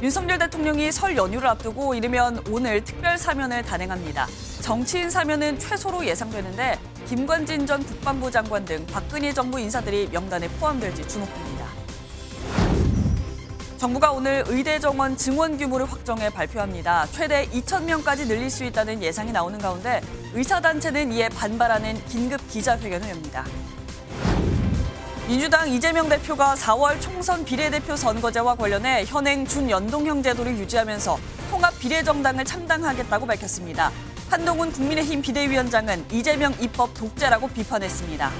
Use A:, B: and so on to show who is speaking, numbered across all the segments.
A: 윤석열 대통령이 설 연휴를 앞두고 이르면 오늘 특별 사면을 단행합니다. 정치인 사면은 최소로 예상되는데 김관진 전 국방부 장관 등 박근혜 정부 인사들이 명단에 포함될지 주목됩니다. 정부가 오늘 의대 정원 증원 규모를 확정해 발표합니다. 최대 2천 명까지 늘릴 수 있다는 예상이 나오는 가운데 의사단체는 이에 반발하는 긴급 기자회견을 엽니다. 민주당 이재명 대표가 4월 총선 비례대표 선거제와 관련해 현행 준연동형 제도를 유지하면서 통합 비례정당을 창당하겠다고 밝혔습니다. 한동훈 국민의힘 비대위원장은 이재명 입법 독재라고 비판했습니다.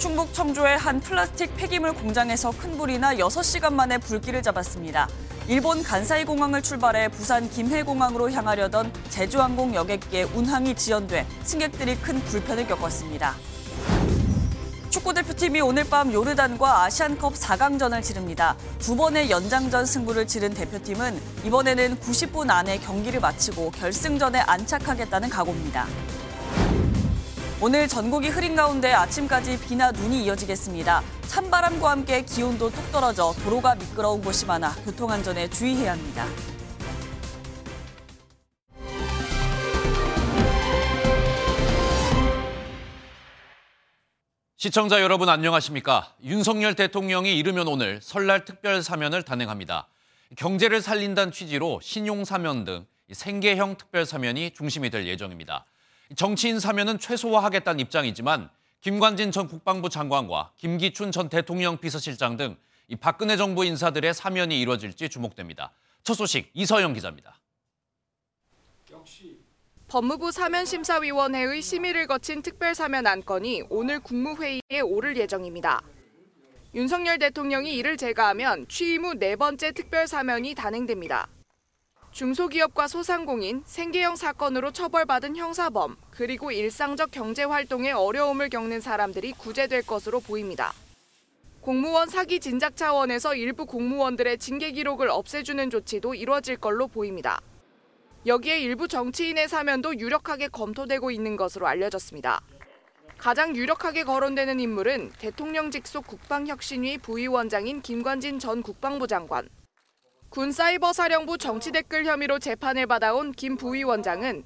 A: 충북 청주의 한 플라스틱 폐기물 공장에서 큰 불이 나 6시간 만에 불길을 잡았습니다. 일본 간사이 공항을 출발해 부산 김해 공항으로 향하려던 제주항공 여객기의 운항이 지연돼 승객들이 큰 불편을 겪었습니다. 축구대표팀이 오늘 밤 요르단과 아시안컵 4강전을 치릅니다. 두 번의 연장전 승부를 치른 대표팀은 이번에는 90분 안에 경기를 마치고 결승전에 안착하겠다는 각오입니다. 오늘 전국이 흐린 가운데 아침까지 비나 눈이 이어지겠습니다. 찬바람과 함께 기온도 뚝 떨어져 도로가 미끄러운 곳이 많아 교통안전에 주의해야 합니다.
B: 시청자 여러분 안녕하십니까? 윤석열 대통령이 이르면 오늘 설날 특별 사면을 단행합니다. 경제를 살린다는 취지로 신용 사면 등 생계형 특별 사면이 중심이 될 예정입니다. 정치인 사면은 최소화하겠다는 입장이지만 김관진 전 국방부 장관과 김기춘 전 대통령 비서실장 등 박근혜 정부 인사들의 사면이 이루어질지 주목됩니다. 첫 소식 이서영 기자입니다.
C: 법무부 사면심사위원회의 심의를 거친 특별사면 안건이 오늘 국무회의에 오를 예정입니다. 윤석열 대통령이 이를 제거하면 취임 후 네 번째 특별사면이 단행됩니다. 중소기업과 소상공인, 생계형 사건으로 처벌받은 형사범, 그리고 일상적 경제활동에 어려움을 겪는 사람들이 구제될 것으로 보입니다. 공무원 사기 진작 차원에서 일부 공무원들의 징계 기록을 없애주는 조치도 이루어질 걸로 보입니다. 여기에 일부 정치인의 사면도 유력하게 검토되고 있는 것으로 알려졌습니다. 가장 유력하게 거론되는 인물은 대통령 직속 국방혁신위 부위원장인 김관진 전 국방부 장관. 군 사이버 사령부 정치 댓글 혐의로 재판을 받아온 김 부위원장은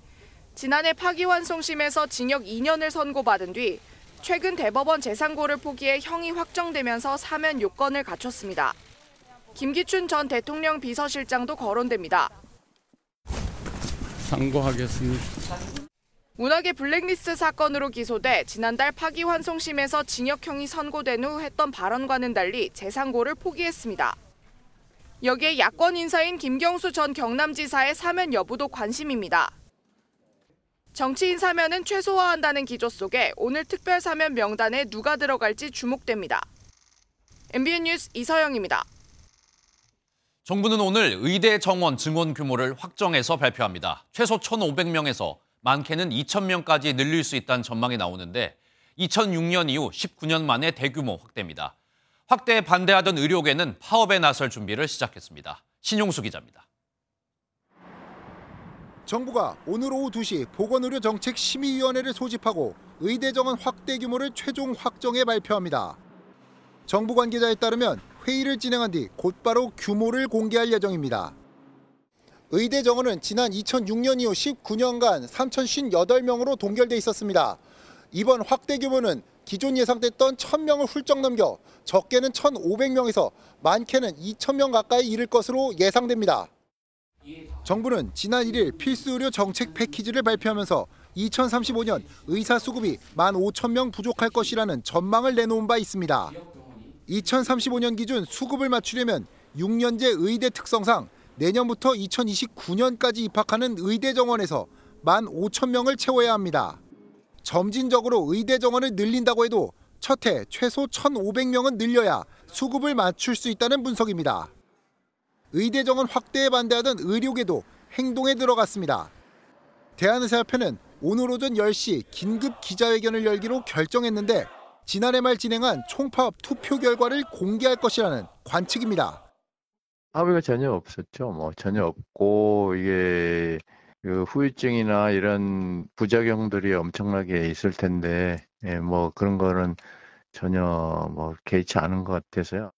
C: 지난해 파기환송심에서 징역 2년을 선고받은 뒤 최근 대법원 재상고를 포기해 형이 확정되면서 사면 요건을 갖췄습니다. 김기춘 전 대통령 비서실장도 거론됩니다.
D: 상고하겠습니다.
C: 문학의 블랙리스트 사건으로 기소돼 지난달 파기환송심에서 징역형이 선고된 후 했던 발언과는 달리 재상고를 포기했습니다. 여기에 야권 인사인 김경수 전 경남지사의 사면 여부도 관심입니다. 정치인 사면은 최소화한다는 기조 속에 오늘 특별 사면 명단에 누가 들어갈지 주목됩니다. MBN 뉴스 이서영입니다.
B: 정부는 오늘 의대 정원 증원 규모를 확정해서 발표합니다. 최소 1,500명에서 많게는 2,000명까지 늘릴 수 있다는 전망이 나오는데 2006년 이후 19년 만에 대규모 확대입니다. 확대에 반대하던 의료계는 파업에 나설 준비를 시작했습니다. 신용수 기자입니다.
E: 정부가 오늘 오후 2시 보건의료정책심의위원회를 소집하고 의대 정원 확대 규모를 최종 확정해 발표합니다. 정부 관계자에 따르면 회의를 진행한 뒤 곧바로 규모를 공개할 예정입니다. 의대 정원은 지난 2006년 이후 19년간 3,058명으로 동결돼 있었습니다. 이번 확대 규모는 기존 예상됐던 1,000명을 훌쩍 넘겨 적게는 1,500명에서 많게는 2,000명 가까이 이를 것으로 예상됩니다. 정부는 지난 1일 필수 의료 정책 패키지를 발표하면서 2035년 의사 수급이 15,000명 부족할 것이라는 전망을 내놓은 바 있습니다. 2035년 기준 수급을 맞추려면 6년제 의대 특성상 내년부터 2029년까지 입학하는 의대 정원에서 15,000명을 채워야 합니다. 점진적으로 의대 정원을 늘린다고 해도 첫해 최소 1,500명은 늘려야 수급을 맞출 수 있다는 분석입니다. 의대 정원 확대에 반대하던 의료계도 행동에 들어갔습니다. 대한의사협회는 오늘 오전 10시 긴급 기자회견을 열기로 결정했는데 지난해 말 진행한 총파업 투표 결과를 공개할 것이라는 관측입니다.
D: 합의가 전혀 없었죠. 뭐 전혀 없고 이게 그 후유증이나 이런 부작용들이 엄청나게 있을 텐데 예, 뭐 그런 거는 전혀 뭐 개의치 않은 것 같아서요.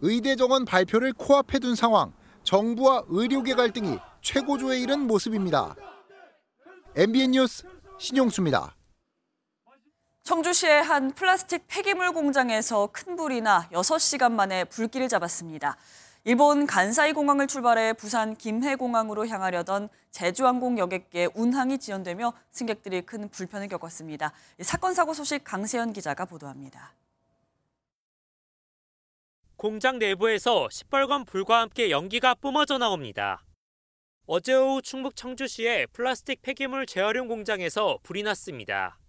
E: 의대 정원 발표를 코앞에 둔 상황, 정부와 의료계 갈등이 최고조에 이른 모습입니다. MBN 뉴스 신용수입니다.
A: 청주시의 한 플라스틱 폐기물 공장에서 큰 불이 나 6시간 만에 불길을 잡았습니다. 일본 간사이 공항을 출발해 부산 김해 공항으로 향하려던 제주항공 여객기에 운항이 지연되며 승객들이 큰 불편을 겪었습니다. 사건 사고 소식 강세현 기자가 보도합니다.
F: 공장 내부에서 시뻘건 불과 함께 연기가 뿜어져 나옵니다. 어제 오후 충북 청주시의 플라스틱 폐기물 재활용 공장에서 불이 났습니다.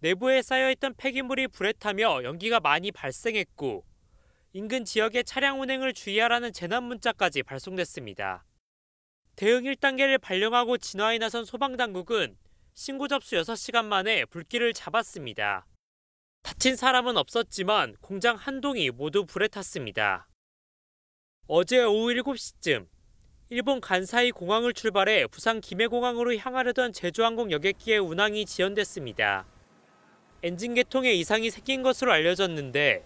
F: 내부에 쌓여있던 폐기물이 불에 타며 연기가 많이 발생했고 인근 지역의 차량 운행을 주의하라는 재난 문자까지 발송됐습니다. 대응 1단계를 발령하고 진화에 나선 소방당국은 신고 접수 6시간 만에 불길을 잡았습니다. 다친 사람은 없었지만 공장 한 동이 모두 불에 탔습니다. 어제 오후 7시쯤 일본 간사이 공항을 출발해 부산 김해공항으로 향하려던 제주항공 여객기의 운항이 지연됐습니다. 엔진 계통에 이상이 생긴 것으로 알려졌는데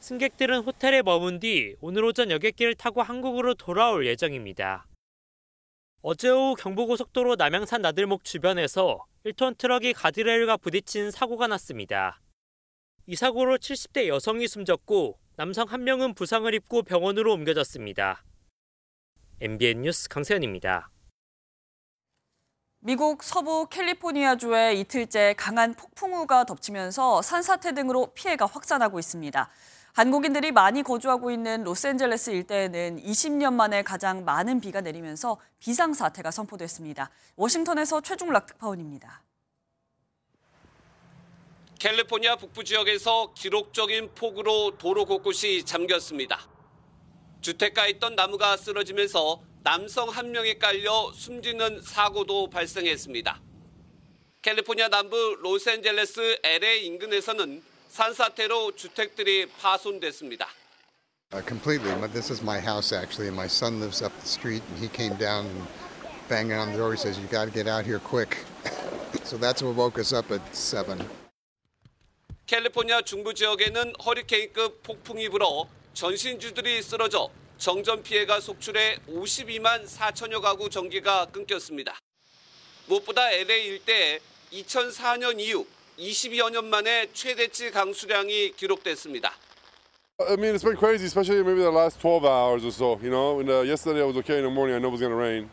F: 승객들은 호텔에 머문 뒤 오늘 오전 여객기를 타고 한국으로 돌아올 예정입니다. 어제 오후 경부고속도로 남양산 나들목 주변에서 1톤 트럭이 가드레일과 부딪힌 사고가 났습니다. 이 사고로 70대 여성이 숨졌고 남성 한 명은 부상을 입고 병원으로 옮겨졌습니다. MBN 뉴스 강세현입니다.
A: 미국 서부 캘리포니아주에 이틀째 강한 폭풍우가 덮치면서 산사태 등으로 피해가 확산하고 있습니다. 한국인들이 많이 거주하고 있는 로스앤젤레스 일대에는 20년 만에 가장 많은 비가 내리면서 비상사태가 선포됐습니다. 워싱턴에서 최중락 특파원입니다.
G: 캘리포니아 북부 지역에서 기록적인 폭우로 도로 곳곳이 잠겼습니다. 주택가에 있던 나무가 쓰러지면서 남성 한 명이 깔려 숨지는 사고도 발생했습니다. 캘리포니아 남부 로스앤젤레스 LA 인근에서는 산사태로 주택들이 파손됐습니다.
H: Uh, completely. But This is my house actually, and my son lives up the street, and he came down and banging on the door. He says, "You got to get out here quick." so that's what woke us up at seven.
G: 캘리포니아 중부 지역에는 허리케인급 폭풍이 불어 전신주들이 쓰러져 정전 피해가 속출해 52만 4천여 가구 전기가 끊겼습니다. 무엇보다 LA 일대에 2004년 이후 22여 년 만에 최대치 강수량이 기록됐습니다.
I: I mean, it's been crazy, especially maybe the last 12 hours or so. You know, and, uh, yesterday I was okay in the morning. I know it was going to rain.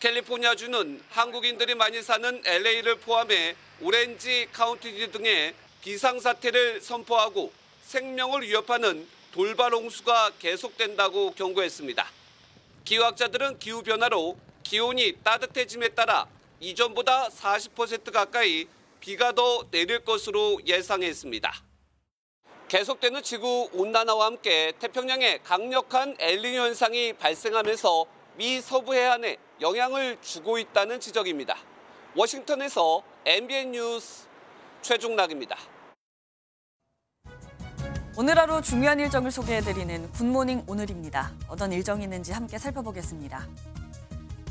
G: 캘리포니아 주는 한국인들이 많이 사는 LA를 포함해 오렌지 카운티 등의 비상사태를 선포하고 생명을 위협하는 돌발 홍수가 계속된다고 경고했습니다. 기후학자들은 기후변화로 기온이 따뜻해짐에 따라 이전보다 40% 가까이 비가 더 내릴 것으로 예상했습니다. 계속되는 지구 온난화와 함께 태평양에 강력한 엘니뇨 현상이 발생하면서 미 서부 해안에 영향을 주고 있다는 지적입니다. 워싱턴에서 MBN 뉴스 최중락입니다.
A: 오늘 하루 중요한 일정을 소개해드리는 굿모닝 오늘입니다. 어떤 일정이 있는지 함께 살펴보겠습니다.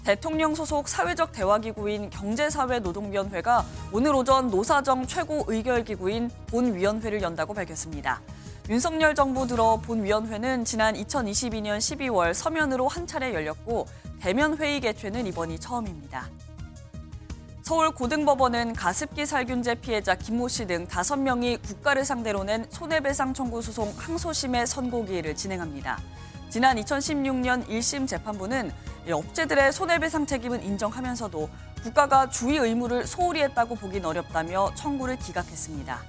A: 대통령 소속 사회적 대화기구인 경제사회노동위원회가 오늘 오전 노사정 최고 의결기구인 본위원회를 연다고 밝혔습니다. 윤석열 정부 들어 본위원회는 지난 2022년 12월 서면으로 한 차례 열렸고 대면 회의 개최는 이번이 처음입니다. 서울 고등법원은 가습기 살균제 피해자 김모 씨 등 5명이 국가를 상대로 낸 손해배상 청구 소송 항소심의 선고기일을 진행합니다. 지난 2016년 1심 재판부는 업체들의 손해배상 책임은 인정하면서도 국가가 주의 의무를 소홀히 했다고 보긴 어렵다며 청구를 기각했습니다.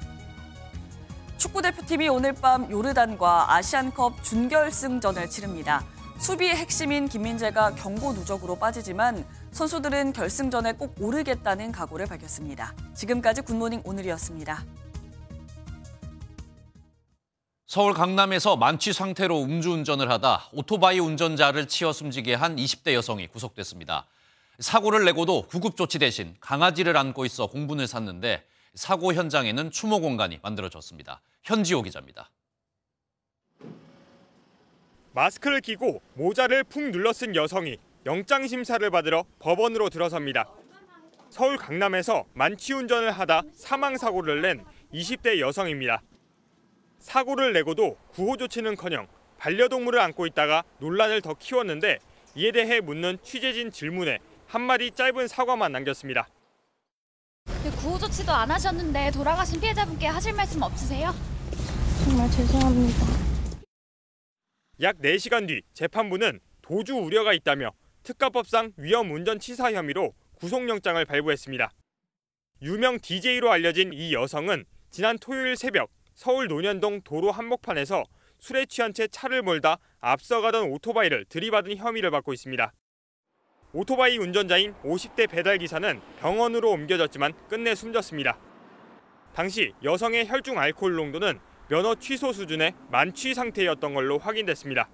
A: 축구대표팀이 오늘 밤 요르단과 아시안컵 준결승전을 치릅니다. 수비의 핵심인 김민재가 경고 누적으로 빠지지만 선수들은 결승전에 꼭 오르겠다는 각오를 밝혔습니다. 지금까지 굿모닝 오늘이었습니다.
B: 서울 강남에서 만취 상태로 음주운전을 하다 오토바이 운전자를 치어 숨지게 한 20대 여성이 구속됐습니다. 사고를 내고도 구급 조치 대신 강아지를 안고 있어 공분을 샀는데 사고 현장에는 추모 공간이 만들어졌습니다. 현지호 기자입니다.
J: 마스크를 끼고 모자를 푹 눌러 쓴 여성이 영장 심사를 받으러 법원으로 들어섭니다. 서울 강남에서 만취 운전을 하다 사망 사고를 낸 20대 여성입니다. 사고를 내고도 구호 조치는커녕 반려동물을 안고 있다가 논란을 더 키웠는데 이에 대해 묻는 취재진 질문에 한마디 짧은 사과만 남겼습니다.
K: 구호 조치도 안 하셨는데 돌아가신 피해자분께 하실 말씀 없으세요?
L: 정말 죄송합니다.
J: 약 4시간 뒤 재판부는 도주 우려가 있다며 특가법상 위험 운전 치사 혐의로 구속영장을 발부했습니다. 유명 DJ로 알려진 이 여성은 지난 토요일 새벽 서울 논현동 도로 한복판에서 술에 취한 채 차를 몰다 앞서가던 오토바이를 들이받은 혐의를 받고 있습니다. 오토바이 운전자인 50대 배달 기사는 병원으로 옮겨졌지만 끝내 숨졌습니다. 당시 여성의 혈중 알코올 농도는 면허 취소 수준의 만취 상태였던 걸로 확인됐습니다.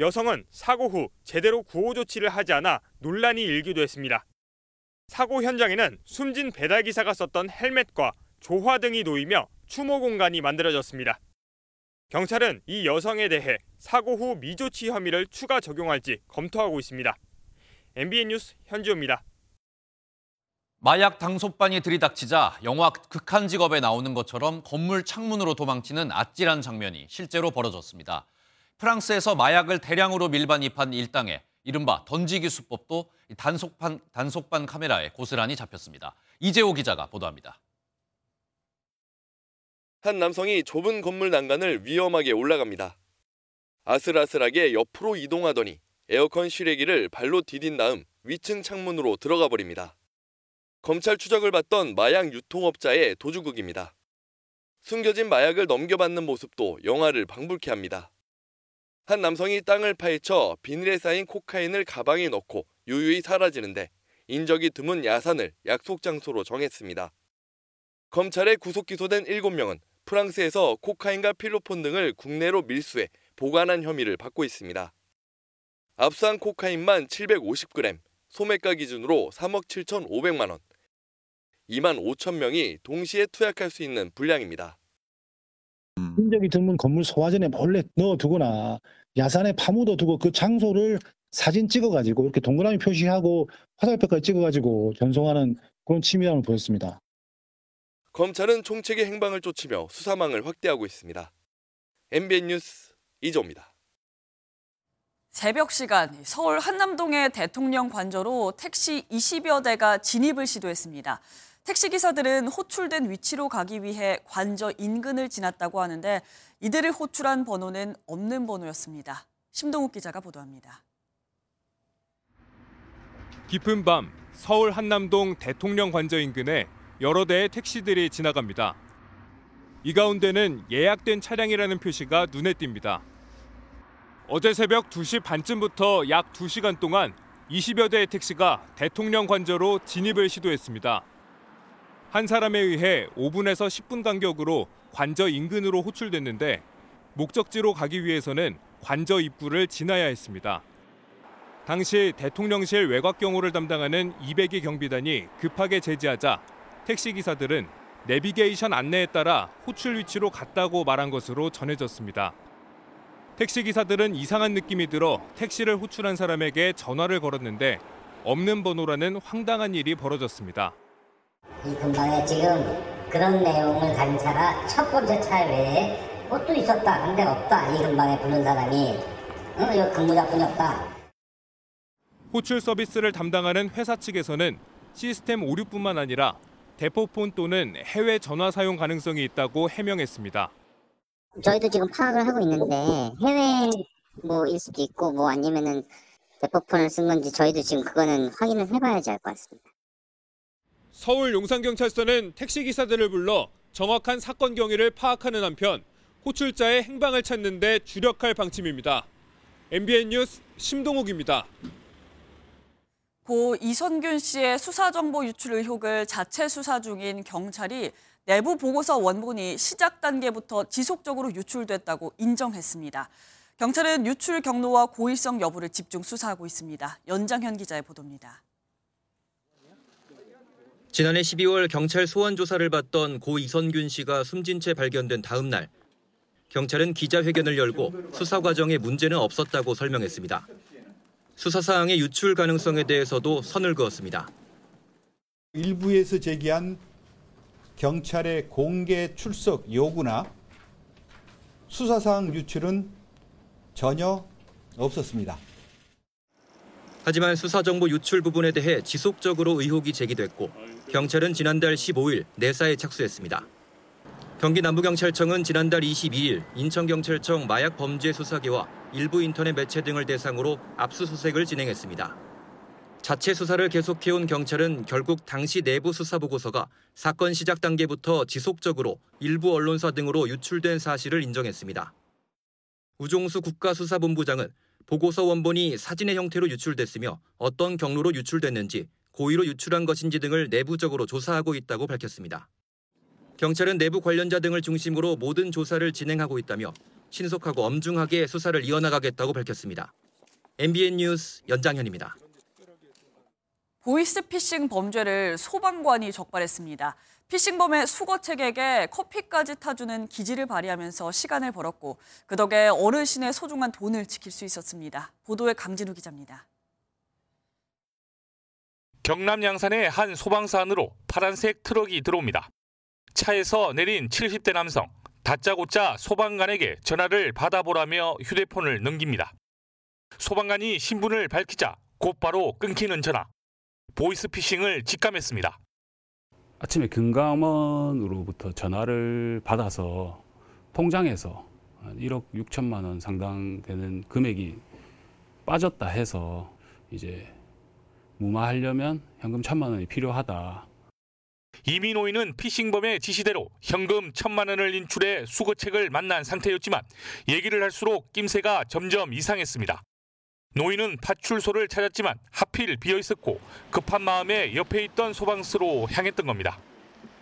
J: 여성은 사고 후 제대로 구호 조치를 하지 않아 논란이 일기도 했습니다. 사고 현장에는 숨진 배달 기사가 썼던 헬멧과 조화 등이 놓이며 추모 공간이 만들어졌습니다. 경찰은 이 여성에 대해 사고 후 미조치 혐의를 추가 적용할지 검토하고 있습니다. MBN 뉴스 현지호입니다.
B: 마약 당소반이 들이닥치자 영화 극한 직업에 나오는 것처럼 건물 창문으로 도망치는 아찔한 장면이 실제로 벌어졌습니다. 프랑스에서 마약을 대량으로 밀반입한 일당에 이른바 던지기 수법도 단속반, 단속반 카메라에 고스란히 잡혔습니다. 이재호 기자가 보도합니다.
M: 한 남성이 좁은 건물 난간을 위험하게 올라갑니다. 아슬아슬하게 옆으로 이동하더니 에어컨 실외기를 발로 디딘 다음 위층 창문으로 들어가 버립니다. 검찰 추적을 받던 마약 유통업자의 도주극입니다. 숨겨진 마약을 넘겨받는 모습도 영화를 방불케 합니다. 한 남성이 땅을 파헤쳐 비닐에 쌓인 코카인을 가방에 넣고 유유히 사라지는데 인적이 드문 야산을 약속 장소로 정했습니다. 검찰에 구속 기소된 7명은 프랑스에서 코카인과 필로폰 등을 국내로 밀수해 보관한 혐의를 받고 있습니다. 압수한 코카인만 750g, 소매가 기준으로 3억 7,500만 원, 2만 5천 명이 동시에 투약할 수 있는 분량입니다.
N: 인적이 드문 건물 소화전에 몰래 넣어두거나 야산에 파묻어 두고 그 장소를 사진 찍어가지고 이렇게 동그라미 표시하고 화살표까지 찍어가지고 전송하는 그런 치밀함을 보였습니다.
M: 검찰은 총책의 행방을 쫓으며 수사망을 확대하고 있습니다. MBN 뉴스 이조입니다.
A: 새벽 시간 서울 한남동의 대통령 관저로 택시 20여 대가 진입을 시도했습니다. 택시 기사들은 호출된 위치로 가기 위해 관저 인근을 지났다고 하는데 이들을 호출한 번호는 없는 번호였습니다. 심동욱 기자가 보도합니다.
J: 깊은 밤 서울 한남동 대통령 관저 인근에 여러 대의 택시들이 지나갑니다. 이 가운데는 예약된 차량이라는 표시가 눈에 띕니다. 어제 새벽 2시 반쯤부터 약 2시간 동안 20여 대의 택시가 대통령 관저로 진입을 시도했습니다. 한 사람에 의해 5분에서 10분 간격으로 관저 인근으로 호출됐는데 목적지로 가기 위해서는 관저 입구를 지나야 했습니다. 당시 대통령실 외곽 경호를 담당하는 200기 경비단이 급하게 제지하자 택시 기사들은 내비게이션 안내에 따라 호출 위치로 갔다고 말한 것으로 전해졌습니다. 택시 기사들은 이상한 느낌이 들어 택시를 호출한 사람에게 전화를 걸었는데 없는 번호라는 황당한 일이 벌어졌습니다.
O: 이 근방에 지금 그런 내용을 가진 차가 첫 번째 차 외에 뭐또 있었다. 근데 없다. 이 근방에 부른 사람이 어, 이거 근무자뿐이 없다.
J: 호출 서비스를 담당하는 회사 측에서는 시스템 오류뿐만 아니라 대포폰 또는 해외 전화 사용 가능성이 있다고 해명했습니다.
O: 저희도 지금 파악을 하고 있는데 해외 뭐일 수도 있고 뭐 아니면은 대포폰을 쓴 건지 저희도 지금 그거는 확인을 해봐야지 알 것 같습니다.
J: 서울 용산경찰서는 택시 기사들을 불러 정확한 사건 경위를 파악하는 한편 호출자의 행방을 찾는 데 주력할 방침입니다. MBN 뉴스 심동욱입니다.
A: 고 이선균 씨의 수사정보 유출 의혹을 자체 수사 중인 경찰이 내부 보고서 원본이 시작 단계부터 지속적으로 유출됐다고 인정했습니다. 경찰은 유출 경로와 고의성 여부를 집중 수사하고 있습니다. 연장현 기자의 보도입니다.
P: 지난해 12월 경찰 소환 조사를 받던 고 이선균 씨가 숨진 채 발견된 다음 날 경찰은 기자회견을 열고 수사 과정에 문제는 없었다고 설명했습니다. 수사 사항의 유출 가능성에 대해서도 선을 그었습니다.
Q: 일부에서 제기한 경찰의 공개 출석 요구나 수사 사항 유출은 전혀 없었습니다.
P: 하지만 수사 정보 유출 부분에 대해 지속적으로 의혹이 제기됐고 경찰은 지난달 15일 내사에 착수했습니다. 경기 남부경찰청은 지난달 22일 인천경찰청 마약범죄수사계와 일부 인터넷 매체 등을 대상으로 압수수색을 진행했습니다. 자체 수사를 계속해온 경찰은 결국 당시 내부 수사 보고서가 사건 시작 단계부터 지속적으로 일부 언론사 등으로 유출된 사실을 인정했습니다. 우종수 국가수사본부장은 보고서 원본이 사진의 형태로 유출됐으며 어떤 경로로 유출됐는지 고의로 유출한 것인지 등을 내부적으로 조사하고 있다고 밝혔습니다. 경찰은 내부 관련자 등을 중심으로 모든 조사를 진행하고 있다며 신속하고 엄중하게 수사를 이어나가겠다고 밝혔습니다. MBN 뉴스 연장현입니다.
A: 보이스피싱 범죄를 소방관이 적발했습니다. 피싱범의 수거책에게 커피까지 타주는 기지를 발휘하면서 시간을 벌었고 그 덕에 어르신의 소중한 돈을 지킬 수 있었습니다. 보도에 강진우 기자입니다.
R: 경남 양산의 한 소방서 안으로 파란색 트럭이 들어옵니다. 차에서 내린 70대 남성, 다짜고짜 소방관에게 전화를 받아보라며 휴대폰을 넘깁니다. 소방관이 신분을 밝히자 곧바로 끊기는 전화. 보이스피싱을 직감했습니다.
S: 아침에 금감원으로부터 전화를 받아서 통장에서 1억 6천만 원 상당 되는 금액이 빠졌다 해서 이제 무마하려면 현금 천만 원이 필요하다.
R: 이민호인은 피싱범의 지시대로 현금 천만 원을 인출해 수거책을 만난 상태였지만 얘기를 할수록 낌새가 점점 이상했습니다. 노인은 파출소를 찾았지만 하필 비어 있었고 급한 마음에 옆에 있던 소방서로 향했던 겁니다.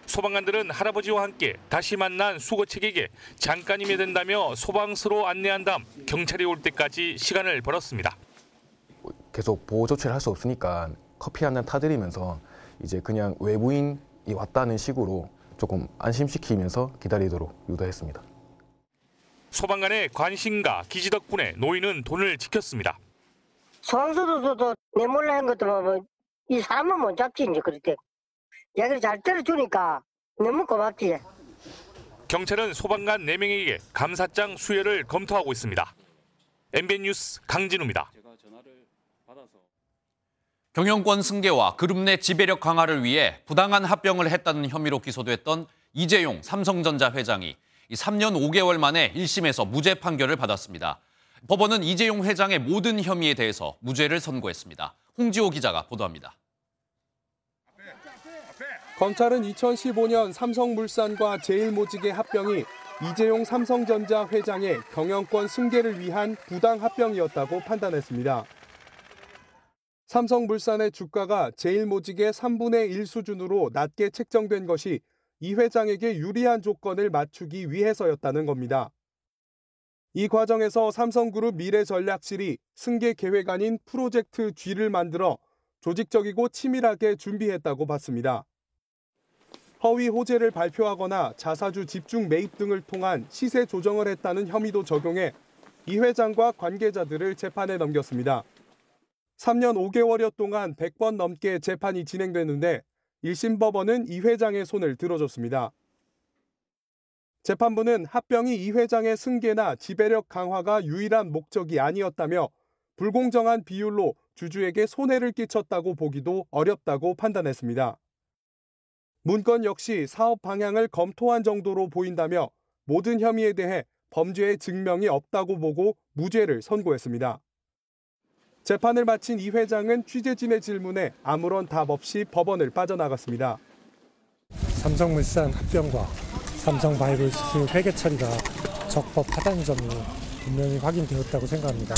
R: 소방관들은 할아버지와 함께 다시 만난 수거책에게 잠깐이면 된다며 소방서로 안내한 다음 경찰이 올 때까지 시간을 벌었습니다.
T: 계속 보호 조치를 할 수 없으니까 커피 한 잔 타드리면서 이제 그냥 외부인이 왔다는 식으로 조금 안심시키면서 기다리도록 유도했습니다.
R: 소방관의 관심과 기지 덕분에 노인은 돈을 지켰습니다.
U: 소방서도 내 몰라 한 것도 보면 이 사람은 못 잡지 이제 그럴 때 얘기를 잘 들어주니까 너무 고맙지.
R: 경찰은 소방관 4명에게 감사장 수여를 검토하고 있습니다. MBN 뉴스 강진우입니다.
B: 경영권 승계와 그룹 내 지배력 강화를 위해 부당한 합병을 했다는 혐의로 기소됐던 이재용 삼성전자 회장이 3년 5개월 만에 1심에서 무죄 판결을 받았습니다. 법원은 이재용 회장의 모든 혐의에 대해서 무죄를 선고했습니다. 홍지호 기자가 보도합니다.
V: 검찰은 2015년 삼성물산과 제일모직의 합병이 이재용 삼성전자 회장의 경영권 승계를 위한 부당 합병이었다고 판단했습니다. 삼성물산의 주가가 제일모직의 3분의 1 수준으로 낮게 책정된 것이 이 회장에게 유리한 조건을 맞추기 위해서였다는 겁니다. 이 과정에서 삼성그룹 미래전략실이 승계 계획 아닌 프로젝트 G를 만들어 조직적이고 치밀하게 준비했다고 봤습니다. 허위 호재를 발표하거나 자사주 집중 매입 등을 통한 시세 조정을 했다는 혐의도 적용해 이 회장과 관계자들을 재판에 넘겼습니다. 3년 5개월여 동안 100번 넘게 재판이 진행됐는데 1심 법원은 이 회장의 손을 들어줬습니다. 재판부는 합병이 이 회장의 승계나 지배력 강화가 유일한 목적이 아니었다며 불공정한 비율로 주주에게 손해를 끼쳤다고 보기도 어렵다고 판단했습니다. 문건 역시 사업 방향을 검토한 정도로 보인다며 모든 혐의에 대해 범죄의 증명이 없다고 보고 무죄를 선고했습니다. 재판을 마친 이 회장은 취재진의 질문에 아무런 답 없이 법원을 빠져나갔습니다.
W: 삼성물산 합병과 삼성바이오로스 회계 처리가 적법 하다는 점이 분명히 확인되었다고 생각합니다.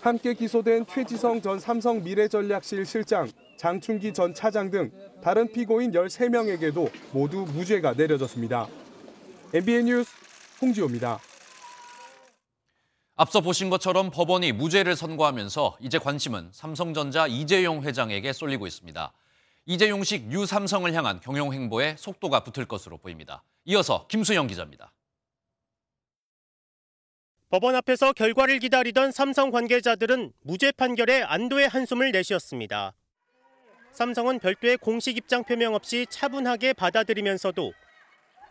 V: 함께 기소된 최지성 전 삼성 미래전략실 실장, 장충기 전 차장 등 다른 피고인 13명에게도 모두 무죄가 내려졌습니다. MBN 뉴스 홍지호입니다.
B: 앞서 보신 것처럼 법원이 무죄를 선고하면서 이제 관심은 삼성전자 이재용 회장에게 쏠리고 있습니다. 이재용식 유삼성을 향한 경영 행보에 속도가 붙을 것으로 보입니다. 이어서 김수영 기자입니다.
X: 법원 앞에서 결과를 기다리던 삼성 관계자들은 무죄 판결에 안도의 한숨을 내쉬었습니다. 삼성은 별도의 공식 입장 표명 없이 차분하게 받아들이면서도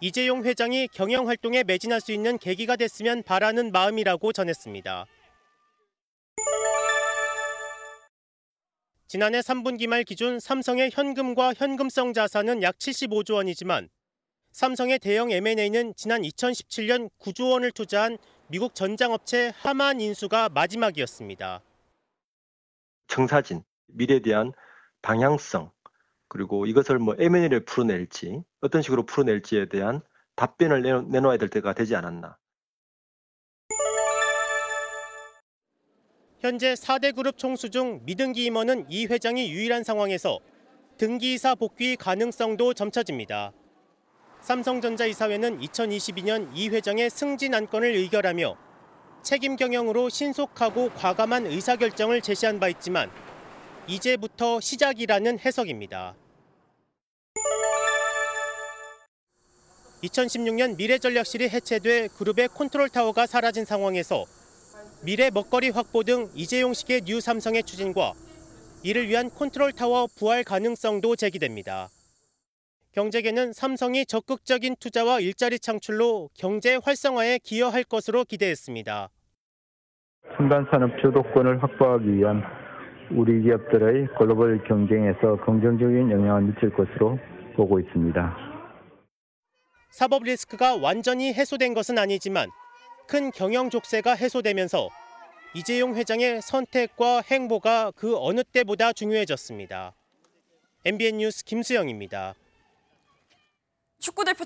X: 이재용 회장이 경영 활동에 매진할 수 있는 계기가 됐으면 바라는 마음이라고 전했습니다. 지난해 3분기 말 기준 삼성의 현금과 현금성 자산은 약 75조 원이지만 삼성의 대형 M&A는 지난 2017년 9조 원을 투자한 미국 전장업체 하만 인수가 마지막이었습니다.
Y: 청사진, 미래에 대한 방향성, 그리고 이것을 뭐 M&A를 풀어낼지 어떤 식으로 풀어낼지에 대한 답변을 내놓아야 될 때가 되지 않았나.
X: 현재 4대 그룹 총수 중 미등기 임원은 이 회장이 유일한 상황에서 등기이사 복귀 가능성도 점쳐집니다. 삼성전자 이사회는 2022년 이 회장의 승진 안건을 의결하며 책임 경영으로 신속하고 과감한 의사결정을 제시한 바 있지만 이제부터 시작이라는 해석입니다. 2016년 미래전략실이 해체돼 그룹의 컨트롤 타워가 사라진 상황에서 미래 먹거리 확보 등 이재용식의 뉴 삼성의 추진과 이를 위한 컨트롤 타워 부활 가능성도 제기됩니다. 경제계는 삼성이 적극적인 투자와 일자리 창출로 경제 활성화에 기여할 것으로 기대했습니다.
Z: 첨단 산업 주도권을 확보하기 위한 우리 기업들의 글로벌 경쟁에서 긍정적인 영향을 미칠 것으로 보고 있습니다.
X: 사법 리스크가 완전히 해소된 것은 아니지만 큰 경영 족쇄가 해소되면서 이재용 회장의 선택과 행보가 그 어느 때보다 중요해졌습니다. MBN 뉴스 김수영입니다.
A: 축구 대표